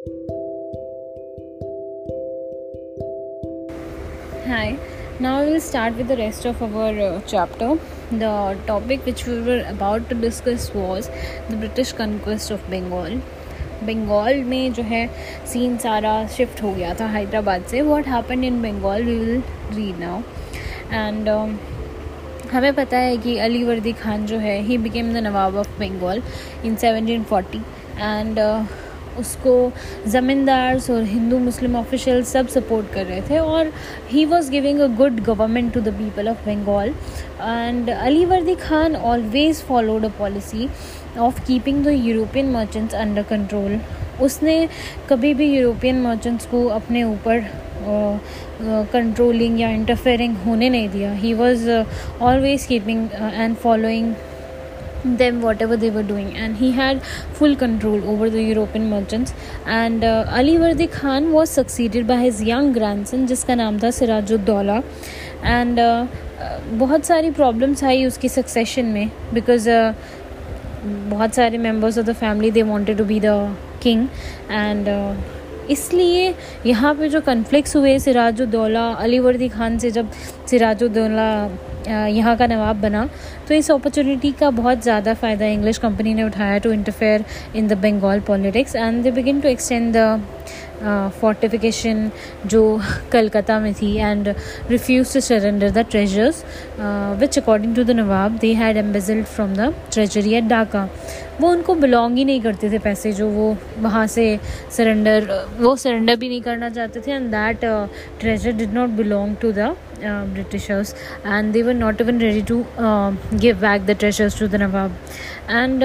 Hi, now we will start with the rest of our uh, chapter. The topic which we were about to discuss was the British conquest of Bengal. Bengal में जो है scene सारा shift हो गया था हैदराबाद से what happened in Bengal we will read now and हमें पता है कि अली वर्दी खान जो है ही became the nawab of Bengal in 1740 and उसको ज़मींदार्स और हिंदू मुस्लिम ऑफिशियल सब सपोर्ट कर रहे थे और he was giving a good government to the people of Bengal and Alivardi Khan always followed a policy of keeping the European merchants under control उसने कभी भी यूरोपियन मर्चेंट्स को अपने ऊपर कंट्रोलिंग या इंटरफेयरिंग होने नहीं दिया. He was always keeping and following them whatever they were doing and he had full control over the european merchants and uh, ali wardi khan was succeeded by his young grandson जिसका नाम था Siraj-ud-Daulah and uh, बहुत सारी problems आई उसकी succession में because uh, बहुत सारे members of the family they wanted to be the king and इसलिए यहाँ पे जो कन्फ्लिक्स हुए सिराजुद्दौला अली वर्दी खान से जब सिराजुद्दौला यहाँ का नवाब बना। तो इस अपॉर्चुनिटी का बहुत ज़्यादा फ़ायदा इंग्लिश कंपनी ने उठाया to interfere in the Bengal politics and they begin to extend the fortification जो कलकत्ता में थी and refuse to surrender the treasures which according to the nawab they had embezzled from the treasury at Dhaka वो उनको belong ही नहीं करते थे पैसे जो वो वहाँ से सरेंडर वो सरेंडर भी नहीं करना चाहते थे and that treasure did not belong to the Britishers and they were not even ready to give back the treasures to the nawab and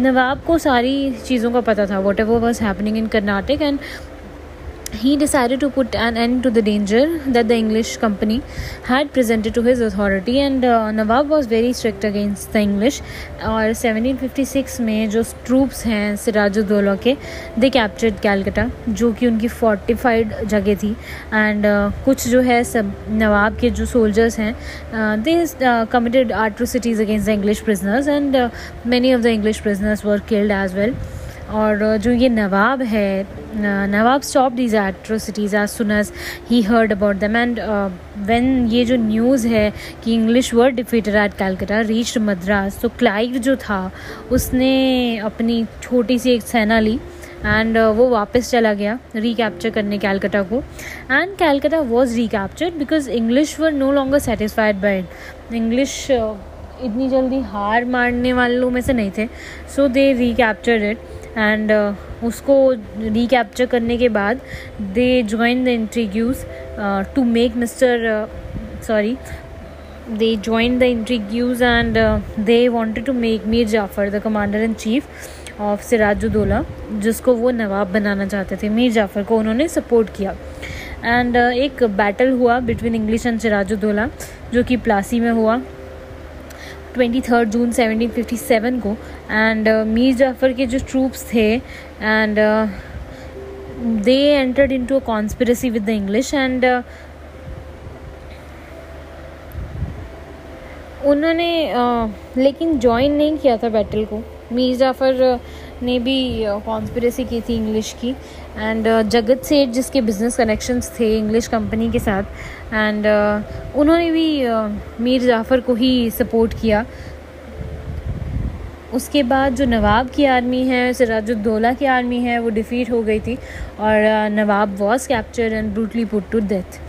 nawab को सारी चीज़ों का पता था whatever was happening in Karnataka and he decided to put an end to the danger that the English company had presented to his authority and uh, Nawab was very strict against the English और 1756 में जो troops हैं सिराजुद्दौला के दे captured Calcutta जो कि उनकी fortified जगह थी एंड uh, कुछ जो है सब नवाब के जो सोल्जर्स हैं they committed atrocities against the English prisoners and uh, many of the English prisoners were killed as well और जो ये नवाब है nawab stop these atrocities as soon he heard about them and when ये जो news है कि English were defeated at Calcutta reach Madras तो Clive जो था उसने अपनी छोटी सी एक सेना ली एंड uh, वो वापस चला गया रिकैप्चर करने कैलकटा को. And Calcutta was recaptured because English were no longer satisfied by English इतनी जल्दी हार मारने वालों में से नहीं थे so they recaptured it and uh, उसको रिकैप्चर करने के बाद they join the intrigues to make mister sorry they join the intrigues and they wanted to make Mir Jafar the commander in chief of Sirajuddaulah जिसको वो नवाब बनाना चाहते थे। मीर जाफ़र को उन्होंने सपोर्ट किया। एंड uh, एक बैटल हुआ बिटवीन इंग्लिश एंड सिराजुद्दौला जो कि प्लासी में हुआ। ट्वेंटी थर्ड जून 1757 को एंड मीर जाफ़र के जो ट्रूप्स थे and they entered into a conspiracy with the English and उन्होंने uh, लेकिन ज्वाइन नहीं किया था बैटल को। मीर जाफ़र ने भी कॉन्स्पिरसी की थी इंग्लिश की एंड जगत सेठ जिसके बिज़नेस कनेक्शंस थे इंग्लिश कंपनी के साथ एंड उन्होंने भी मीर जाफ़र को ही सपोर्ट किया। उसके बाद जो नवाब की आर्मी है सिराजुद्दौला की आर्मी है, वो डिफीट हो गई थी। और nawab was capture and brutally put to death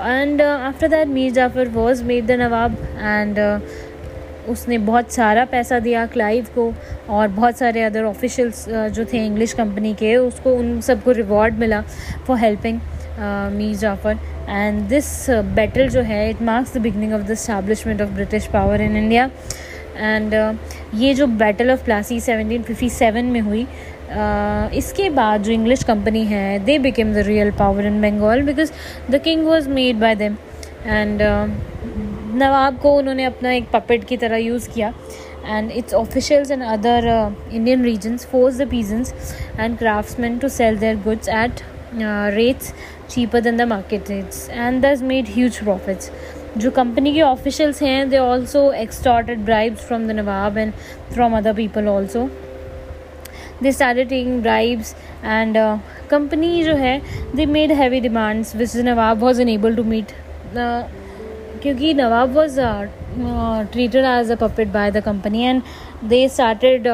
and after that Mir Jafar was made the nawab. And उसने बहुत सारा पैसा दिया क्लाइव को। और बहुत सारे अदर ऑफिशल्स जो थे इंग्लिश कंपनी के, उसको उन सबको रिवॉर्ड मिला for helping Mir Jafar. And this battle जो है it marks the beginning of the establishment of British power in India and ये जो बैटल ऑफ़ प्लासी 1757 में हुई uh, इसके बाद जो इंग्लिश कंपनी है they became the real power in Bengal because the king was made by them and nawab को उन्होंने अपना एक पपेट की तरह यूज़ किया. And its officials and other Indian regions force the peasants and craftsman to sell their goods at rates cheaper than the market rates and thus made huge profits जो company के officials हैं they also extorted bribes from the nawab and from other people also they started taking bribes and company जो है they made heavy demands which nawab was unable to meet क्योंकि nawab was treated as a puppet by the company and they started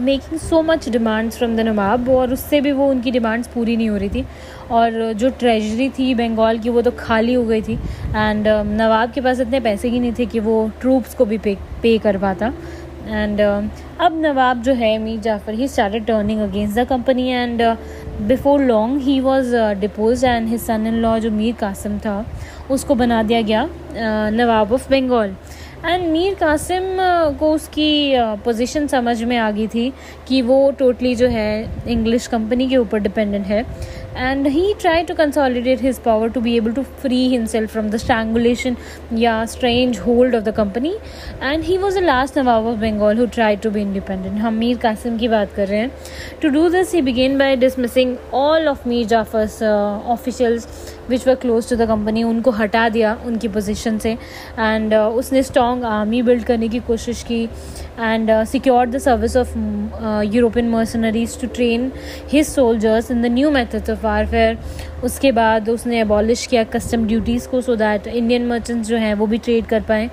making so much demands from the nawab और उससे भी वो उनकी demands पूरी नहीं हो रही थी। और जो ट्रेजरी थी बंगाल की वो तो खाली हो गई थी। एंड नवाब के पास इतने पैसे ही नहीं थे कि वो ट्रूप्स को भी पे पे कर पाता। एंड uh, अब नवाब जो है Mir Jafar he started turning against the company and before long he was depose and his son in law जो मीर कासिम था उसको बना दिया गया नवाब ऑफ़ बंगाल एंड मीर कासिम को उसकी पोजीशन समझ में आ गई थी कि वो टोटली जो है इंग्लिश कंपनी के ऊपर डिपेंडेंट है। And he try to consolidate his power to be able to free himself from the strangulation या strange hold of the company and he was the last nawab of Bengal who try to be independent हम मीर कासिम की बात कर रहे हैं। To do this he began by dismissing all of Mir Jafar's officials which were close to the company उनको हटा दिया उनकी पोजीशन से। एंड uh, उसने स्ट्रॉन्ग आर्मी बिल्ड करने की कोशिश की and secure the service of European mercenaries to train his soldiers in the new methods of warfare उसके बाद उसने अबॉलिश किया कस्टम ड्यूटीज़ को सो दैट इंडियन मर्चेंट्स जो हैं वो भी ट्रेड कर पाएँ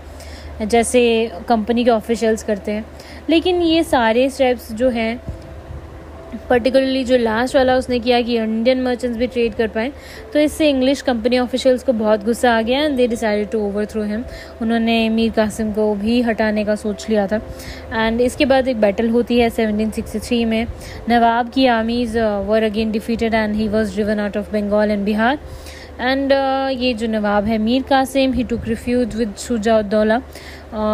जैसे कंपनी के ऑफिशियल्स करते हैं। लेकिन ये सारे स्टेप्स जो हैं पर्टिकुलरली जो लास्ट वाला उसने किया कि इंडियन मर्चेंट्स भी ट्रेड कर पाए तो इससे इंग्लिश कंपनी ऑफिशियल्स को बहुत गुस्सा आ गया and they decided to overthrow him उन्होंने मीर कासिम को भी हटाने का सोच लिया था। एंड इसके बाद एक बैटल होती है 1763 में। नवाब की armies were again defeated and he was driven out of Bengal and Bihar and uh, ये जो नवाब है Mir Kasim he took refuge with Shujauddaulah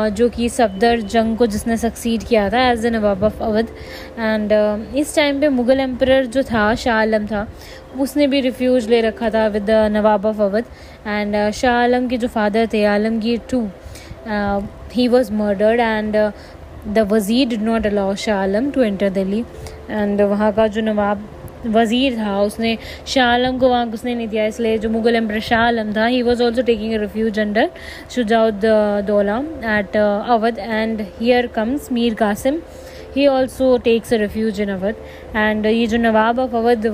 जो कि सफदर जंग को जिसने सक्सीड किया था as the nawab of Awadh and इस टाइम पे मुग़ल एम्पर जो था शाह आलम था उसने भी रिफ्यूज ले रखा था with nawab of Awadh and Shah Alam के जो फादर थे Alamgir two he was murdered and the wazir did not allow Shah Alam to enter Delhi and वहाँ का जो नवाब वज़ीर था, उसने शाह आलम को वहाँ घुसने नहीं दिया, इसलिए जो मुगल एम्पर शाह आलम था he was also taking refuge under Shujaud Daula at Awadh and here comes Mir Qasim he also takes a refuge in Awadh and ये जो nawab of Awadh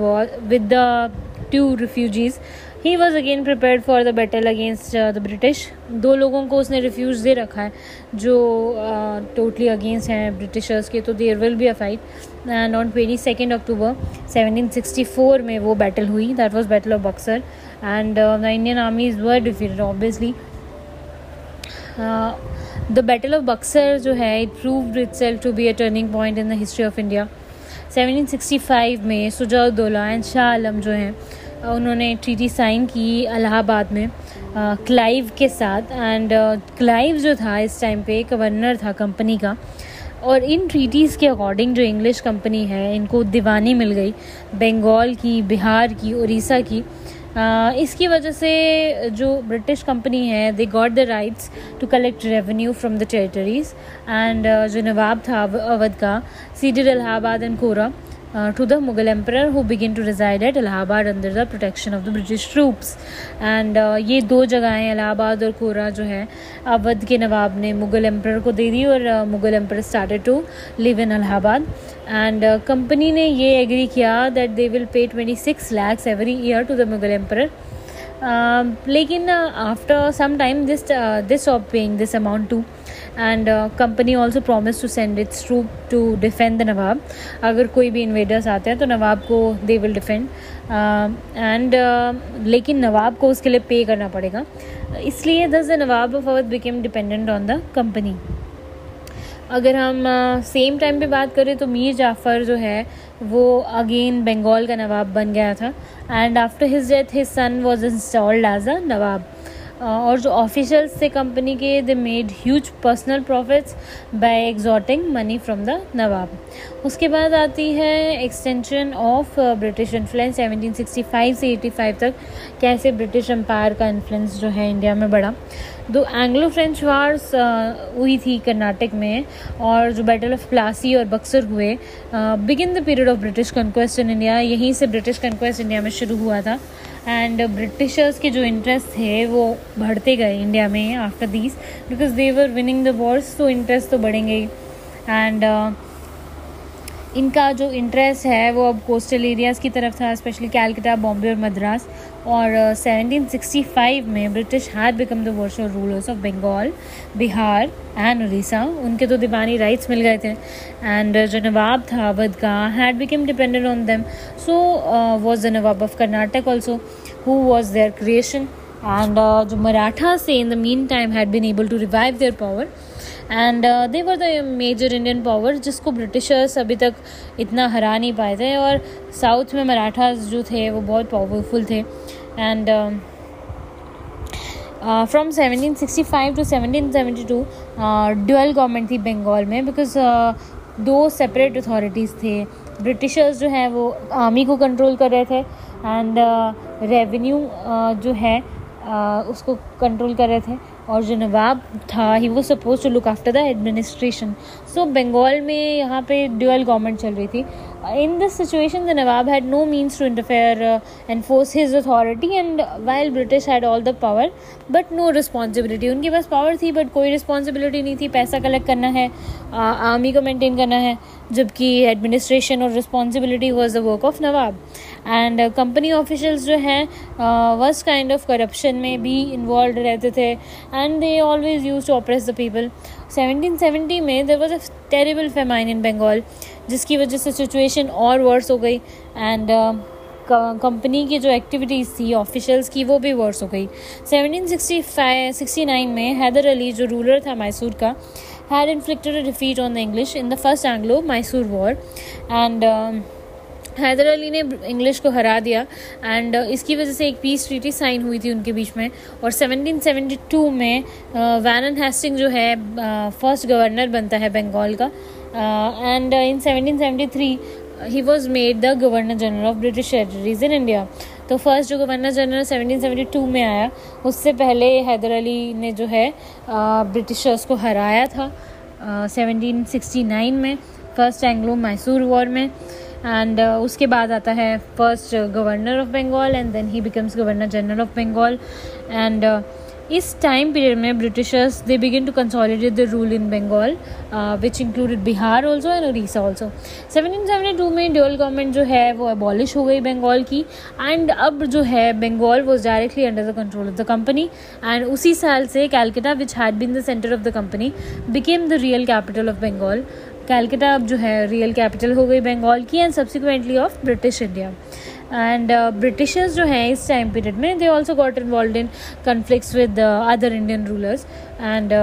with the two refugees he was again prepare for the battle against the British दो लोगों को उसने refuge दे रखा है जो टोटली uh, अगेंस्ट हैं ब्रिटिशर्स के तो there will be a fight and on twenty second October seventeen sixty four में वो बैटल हुई. That was battle of Buxar and the Indian armies were defeated obviously the battle of Buxar जो है it proved itself to be a turning point in the history of India 1765 में Shujauddaula and Shah Alam जो हैं उन्होंने treaty sign की अलाहाबाद में Clive के साथ। एंड क्लाइव जो था इस टाइम पे गवर्नर था कंपनी का। और इन ट्रीटीज़ के अकॉर्डिंग जो इंग्लिश कंपनी है इनको दीवानी मिल गई। बंगाल की बिहार की उड़ीसा की। Uh, इसकी वजह से जो ब्रिटिश कंपनी है they got the rights to collect revenue from the territories and जो नवाब था अवध का ceded Allahabad and Kora uh, to the Mughal emperor who began to reside at Allahabad under the protection of the British troops. And uh, ये दो जगहें इलाहाबाद और कोरा जो है अवध के नवाब ने मुगल एम्पर को दे दी और Mughal emperor started to live in Allahabad and company ने ये एग्री किया that they will pay 26 lakhs every year to the Mughal emperor लेकिन after some time this this of paying this amount to and company also promise to send its troop to defend the nawab अगर कोई भी invaders आते हैं तो नवाब को they will defend and लेकिन नवाब को उसके लिए पे करना पड़ेगा. इसलिए thus the nawab of Awadh became dependent on the company अगर हम सेम uh, टाइम पे बात करें तो मीर जाफ़र जो है वो अगेन बंगाल का नवाब बन गया था. And after his death his son was installed as a nawab. और जो ऑफिशल्स थे कंपनी के they made huge personal profits by extorting money from the nawab. उसके बाद आती है एक्सटेंशन ऑफ़ ब्रिटिश इन्फ्लुएंस 1765 से 85 तक कैसे ब्रिटिश एम्पायर का इन्फ्लुएंस जो है इंडिया में बढ़ा। दो एंग्लो फ्रेंच वार्स हुई थी कर्नाटक में और जो बैटल ऑफ़ प्लासी और बक्सर हुए begin the period of British conquest in India यहीं से ब्रिटिश कन्क्वेस्ट इंडिया में शुरू हुआ था। एंड ब्रिटिशर्स के जो इंटरेस्ट थे, वो बढ़ते गए इंडिया में after these because they were winning the wars तो इंटरेस्ट तो बढ़ेंगे ही। एंड इनका जो इंटरेस्ट है वो अब कोस्टल एरियाज़ की तरफ़ था स्पेशली कैलकटा बॉम्बे और मद्रास और uh, 1765 में British had become the virtual rulers of Bengal Bihar and Orissa उनके तो दीवानी राइट्स मिल गए थे. एंड uh, जो नवाब था अवध का had become dependent on them so was the nawab of Karnataka also who was their creation and जो मराठा से in the mean time had been able to revive their power and they were the major Indian power जिसको Britishers अभी तक इतना हरा नहीं पाए थे और साउथ में मराठास जो थे वो बहुत पावरफुल थे। And from seventeen sixty five to seventeen seventy two dual government थी बंगाल में बिकॉज़ uh, दो सेपरेट अथॉरिटीज़ थे। ब्रिटिशर्स जो हैं वो आर्मी को कंट्रोल कर रहे थे एंड रेवेन्यू uh, uh, जो है uh, उसको कंट्रोल कर रहे थे। और जो नवाब था ही वो suppose to look after the administration so Bengal में यहाँ पे ड्यूअल गवर्नमेंट चल रही थी। In this situation the nawab had no means to interfere enforce his authority and while British had all the power but no responsibility उनके पास power थी but कोई रिस्पॉन्सिबिलिटी नहीं थी। पैसा कलेक्ट करना है आर्मी को मेंटेन करना है, जबकि एडमिनिस्ट्रेशन और responsibility was the work of nawab. And company officials जो हैं वॉज़ काइंड ऑफ़ करप्शन में भी इन्वॉल्व रहते थे. And they always use to oppress the people 1770 में there was a terrible famine in Bengal जिसकी वजह से सिचुएशन और वर्स हो गई. एंड कंपनी की जो एक्टिविटीज़ थी ऑफिशियल्स की वो भी वर्स हो गई. 1765 69 में हैदर अली जो रूलर था मैसूर का inflicted a defeat on the English in the first Anglo-Mysore war. And um, Haider Ali ने इंग्लिश को हरा दिया एंड uh, इसकी वजह से एक पीस ट्रीटी साइन हुई थी उनके बीच में और 1772 में वैन uh, हेस्टिंग जो है फ़र्स्ट uh, गवर्नर बनता है बंगाल का and in 1773 he was made the governor general of British territories in India तो फ़र्स्ट जो गवर्नर जनरल 1772 में आया उससे पहले हैदर अली ने जो है ब्रिटिशर्स को हराया था सिक्सटी नाइन में फ़र्स्ट एंग्लो मैसूर वॉर में एंड uh, उसके बाद आता है first governor of Bengal and then he becomes governor general of Bengal and इस टाइम पीरियड में Britishers they begin to consolidate the rule in Bengal which included Bihar also and Orissa also seventeen seventy two में dual government जो है वो abolish हो गई बंगाल की. And अब जो है Bengal was directly under the control of the company and उसी साल से Calcutta which had been the centre of the company became the real capital of Bengal Calcutta अब जो है रियल कैपिटल हो गई बंगाल की and subsequently of British India and Britishers जो हैं इस टाइम पीरियड में they also got involve in conflicts with other Indian rulers and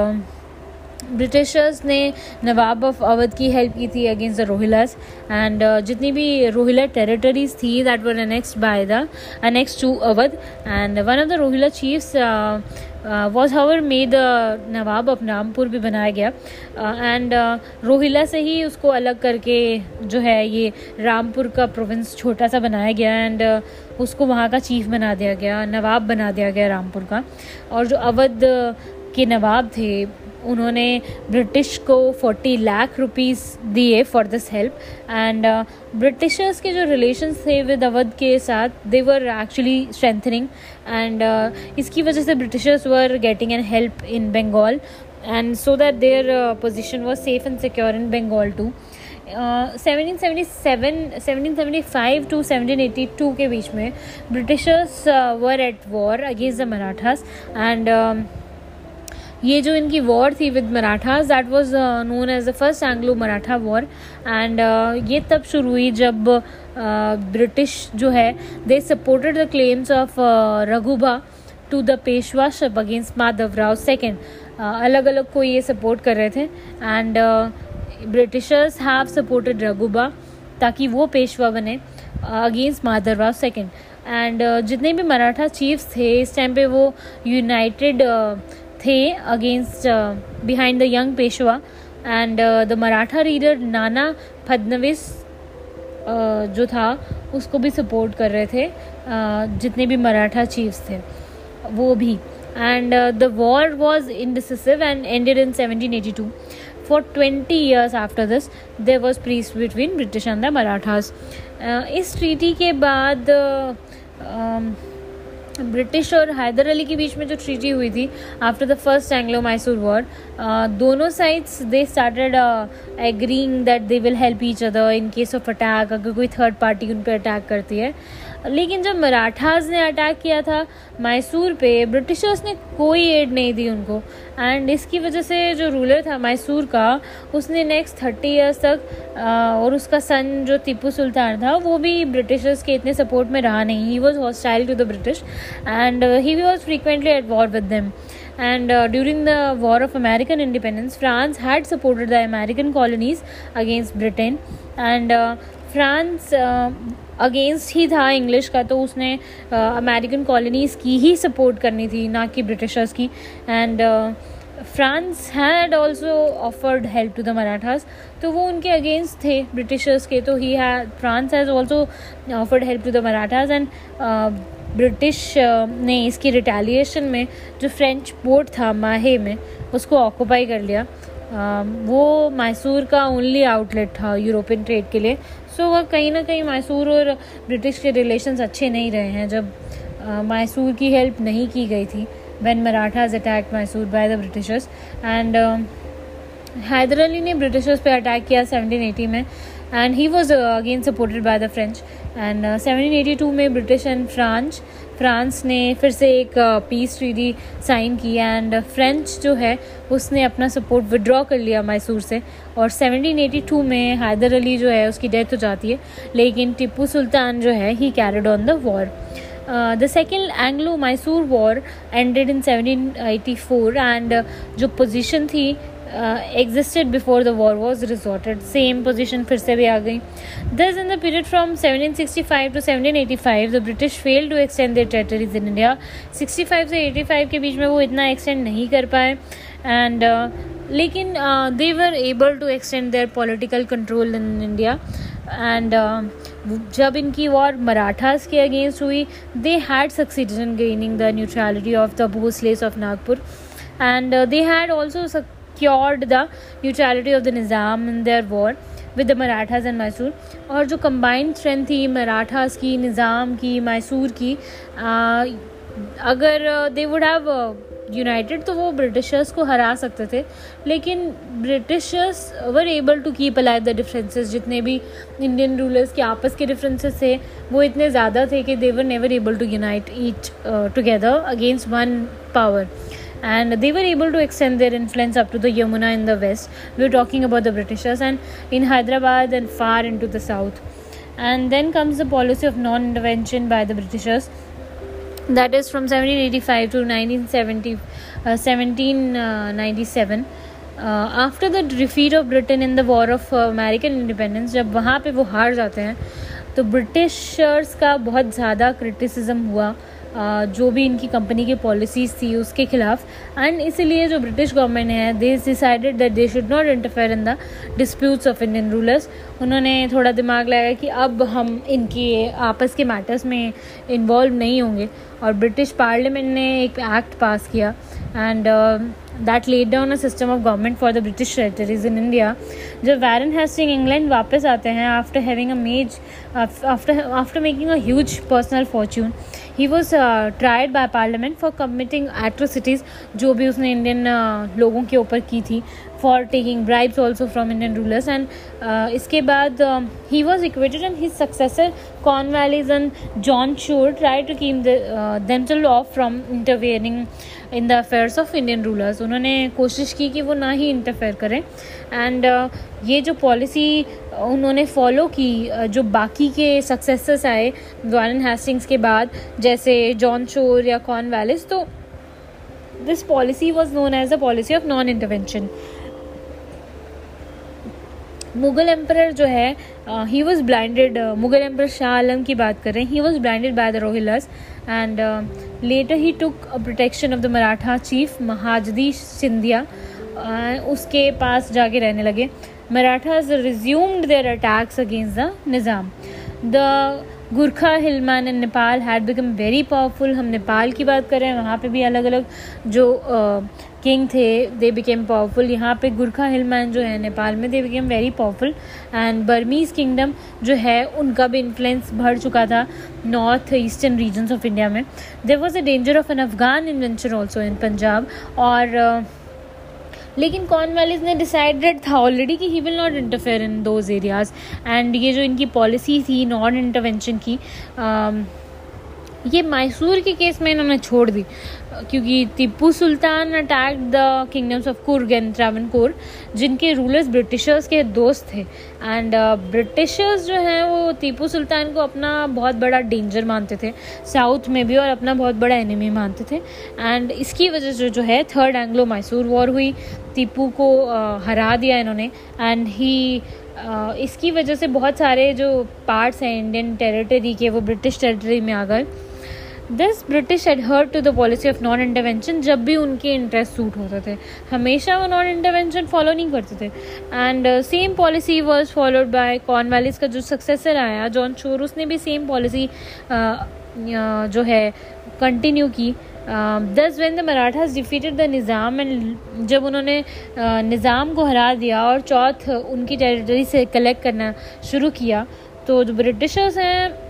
Britishers ने नवाब ऑफ़ अवध की हेल्प की थी अगेंस्ट द रोहिलास एंड जितनी भी रोहिला टेरिटरीज थी that were annexed by the annexed to Awadh and one of the Rohilla chiefs was however made nawab of Nampur भी बनाया गया. एंड uh, uh, रोहिला से ही उसको अलग करके जो है ये रामपुर का प्रोविंस छोटा सा बनाया गया एंड uh, उसको वहाँ का चीफ बना दिया गया नवाब बना दिया गया रामपुर का. और जो अवध के नवाब थे उन्होंने ब्रिटिश को 40 लाख रुपीस दिए for this help and Britishers के जो रिलेशंस थे विद अवध के साथ they were actually strengthening and इसकी वजह से Britishers were getting an help in Bengal and so that their position was safe and secure in Bengal to seventeen seventy seven seventeen seventy five to seventeen eighty two के बीच में, Britishers were at war against the Marathas and ये जो इनकी war थी with Marathas that was known as the first Anglo Maratha war and ये तब शुरू हुई जब ब्रिटिश uh, जो है they supported the claims of Raghoba to the Peshwa Shab against Madhav Rao second अलग अलग को ये सपोर्ट कर रहे थे। And Britishers have supported Raghoba ताकि वो पेशवा बने against Madhav Rao second and जितने भी मराठा चीफ्स थे इस टाइम पे वो यूनाइटेड uh, थे against behind the young Peshwa and the Maratha leader Nana Phadnavis जो था उसको भी सपोर्ट कर रहे थे जितने भी मराठा चीफ्स थे वो भी। And the war was indecisive and ended in seventeen eighty two for twenty years after this there was peace between British and the Marathas इस ट्रीटी के बाद uh, ब्रिटिश और हैदर अली के बीच में जो ट्रीटी हुई थी after the first Anglo Mysore war दोनों sides they started agreeing that they will help each other in case of attack अगर कोई थर्ड पार्टी उन पर अटैक करती है। लेकिन जब मराठाज ने अटैक किया था मैसूर पे ब्रिटिशर्स ने कोई एड नहीं दी उनको। एंड इसकी वजह से जो रूलर था मैसूर का उसने नेक्स्ट थर्टी ईयर्स तक और उसका सन जो टीपू सुल्तान था वो भी ब्रिटिशर्स के इतने सपोर्ट में रहा नहीं। He was hostile to the British and he was frequently at war with them the war of american independence france had supported the american colonies against britain. And uh, france uh, against ही था English का तो उसने American colonies की ही support करनी थी, ना कि Britishers की। And France had also offered help to the Marathas तो वो उनके अगेंस्ट थे ब्रिटिशर्स के तो he France has also offered help to the Marathas and British ने इसकी रिटेलिएशन में जो फ्रेंच पोर्ट था माहे में, उसको ऑक्यूपाई कर लिया। वो मैसूर का ओनली आउटलेट था यूरोपियन ट्रेड के लिए। सो वह कहीं ना कहीं मैसूर और ब्रिटिश के रिलेशंस अच्छे नहीं रहे हैं। जब मैसूर की हेल्प नहीं की गई थी when Marathas attack Mysore by the Britishers and Hyder Ali ने ब्रिटिशर्स पे अटैक किया 1780 में and he was again supported by the French and 1782 में ब्रिटिश एंड फ्रांच फ्रांस ने फिर से एक पीस ट्रीटी साइन की एंड फ्रेंच जो है, उसने अपना सपोर्ट विड्रॉ कर लिया मैसूर से और 1782 में हैदर अली जो है, उसकी डेथ हो जाती है। लेकिन टिप्पू सुल्तान जो है he carried on the war the second Anglo Mysore war ended in 1784 and जो पोजिशन थी existed before the war was restored same position फिर से भी आ गई। Thus in the period from 1765 to 1785 the British fail to extend their territories in India 65 से 85 के बीच में वो इतना एक्सटेंड नहीं कर पाए। एंड uh, लेकिन they were able to extend their political control in India and जब इनकी वॉर मराठास के अगेंस्ट हुई they had succeeded in gaining the neutrality of the Bhonsles of Nagpur and they had also secured the neutrality of the Nizam in their war with the Marathas and Mysore और जो combined strength थी मराठास की निज़ाम की मैसूर की अगर they would have united तो वो Britishers को हरा सकते थे। लेकिन Britishers were able to keep alive the differences जितने भी इंडियन रूलर्स के आपस के डिफरेंसेस थे, वो इतने ज़्यादा थे कि they were never able to unite each together against one power and they were able to extend their influence up to the Yamuna in the west. We were talking about the Britishers and in Hyderabad and far into the south. And then comes the policy of non intervention by the Britishers. That is from 1785 to 1970, uh, 1797. After the defeat of Britain in the war of American independence जब वहाँ पे वो हार जाते हैं तो Britishers का बहुत ज़्यादा क्रिटिसिज्म हुआ जो भी इनकी कंपनी की पॉलिसीज़ थी उसके खिलाफ। एंड इसीलिए जो ब्रिटिश गवर्नमेंट है they decided that they should not interfere in the disputes of Indian rulers उन्होंने थोड़ा दिमाग लगाया कि अब हम इनकी आपस के मैटर्स में इन्वॉल्व नहीं होंगे। और ब्रिटिश पार्लियामेंट ने एक एक्ट पास किया। And that laid down a system of government for the British territories in India जब वैरन हेस्टिंग इंग्लैंड वापस आते हैं after having a maze after after making a huge personal fortune he was tried by parliament for committing atrocities जो भी उसने Indian uh, लोगों के ऊपर की थी for taking bribes also from Indian rulers and इसके बाद ही was acquitted and his successor Cornwallis and John Shore try to keep themselves off from interfering in the affairs of Indian rulers उन्होंने कोशिश की कि वो ना ही इंटरफेयर करें। एंड uh, ये जो पॉलिसी उन्होंने फॉलो की uh, जो बाकी के सक्सेसर्स आए वारन हैस्टिंग्स के बाद जैसे जॉन शोर या कॉन वैलिस तो this policy was known as a policy of non intervention Mughal emperor जो है he was blinded Mughal emperor Shah Alam की बात कर रहे हैं। He was blinded by the Rohillas and later he took protection of the Maratha chief महाजदी Scindia उसके पास जाके रहने लगे। Marathas resumed their attacks against the Nizam the Gurkha hillmen and Nepal had become very powerful हम नेपाल की बात करें वहाँ पे भी अलग अलग जो किंग थे दे बिकेम पावरफुल यहाँ पे गुरखा हिलमैन जो है नेपाल में they became very powerful and Burmese kingdom जो है उनका भी इन्फ्लुएंस बढ़ चुका था north eastern regions of India में. There was a danger of an Afghan invasion also in Punjab और uh, लेकिन कॉर्नवालिस ने डिसाइडेड था? ऑलरेडी कि he will not interfere in those areas and ये जो इनकी पॉलिसी थी नॉन इंटरवेंशन की um, ये मैसूर के केस में इन्होंने छोड़ दी क्योंकि Tipu Sultan attack the kingdoms of Coorg and Travancore जिनके रूलर्स ब्रिटिशर्स के दोस्त थे। एंड ब्रिटिशर्स uh, जो हैं वो टीपू सुल्तान को अपना बहुत बड़ा डेंजर मानते थे। साउथ में भी और अपना बहुत बड़ा एनिमी मानते थे। एंड इसकी वजह से जो है थर्ड एंग्लो मैसूर वॉर हुई। टीपू को uh, हरा दिया इन्होंने। एंड ही Uh, इसकी वजह से बहुत सारे जो पार्ट्स हैं इंडियन टेरिटरी के वो ब्रिटिश टेरिटरी में आ गए। This British adhere to the policy of non intervention जब भी उनके इंटरेस्ट सूट होते थे। हमेशा वो नॉन इंटरवेंशन फॉलो नहीं करते थे। And same policy was followed by Cornwallis का जो सक्सेसर आया जॉन शोर उसने भी सेम पॉलिसी uh, uh, जो है कंटिन्यू की। Thus when the Marathas defeated the Nizam and जब उन्होंने uh, निज़ाम को हरा दिया और चौथ उनकी टेरिटरी से कलेक्ट करना शुरू किया तो जो ब्रिटिशर्स हैं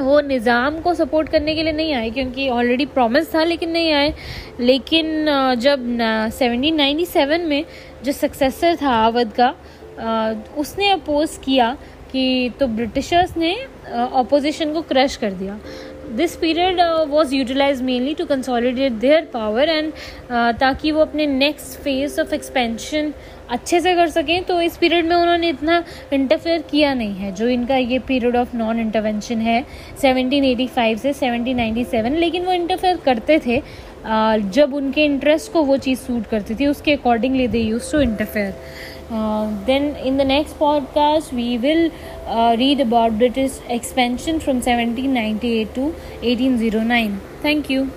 वो निज़ाम को सपोर्ट करने के लिए नहीं आए, क्योंकि ऑलरेडी प्रॉमिस था लेकिन नहीं आए। लेकिन जब सेवनटीन नाइन्टी सेवन में जो सक्सेसर था अवध का उसने अपोज किया कि तो ब्रिटिशर्स ने अपोजिशन को क्रश कर दिया। This period was utilise mainly to consolidate their power and ताकि वो अपने नेक्स्ट फ़ेज़ ऑफ़ एक्सपेंशन अच्छे से कर सकें तो इस पीरियड में उन्होंने इतना इंटरफेयर किया नहीं है, जो इनका ये पीरियड ऑफ़ नॉन इंटरवेंशन है 1785 से 1797 लेकिन वो इंटरफेयर करते थे जब उनके इंटरेस्ट को वो चीज़ सूट करती थी, उसके accordingly they use to interfere then in the next podcast we will uh, read about british expansion from 1798 to 1809 thank you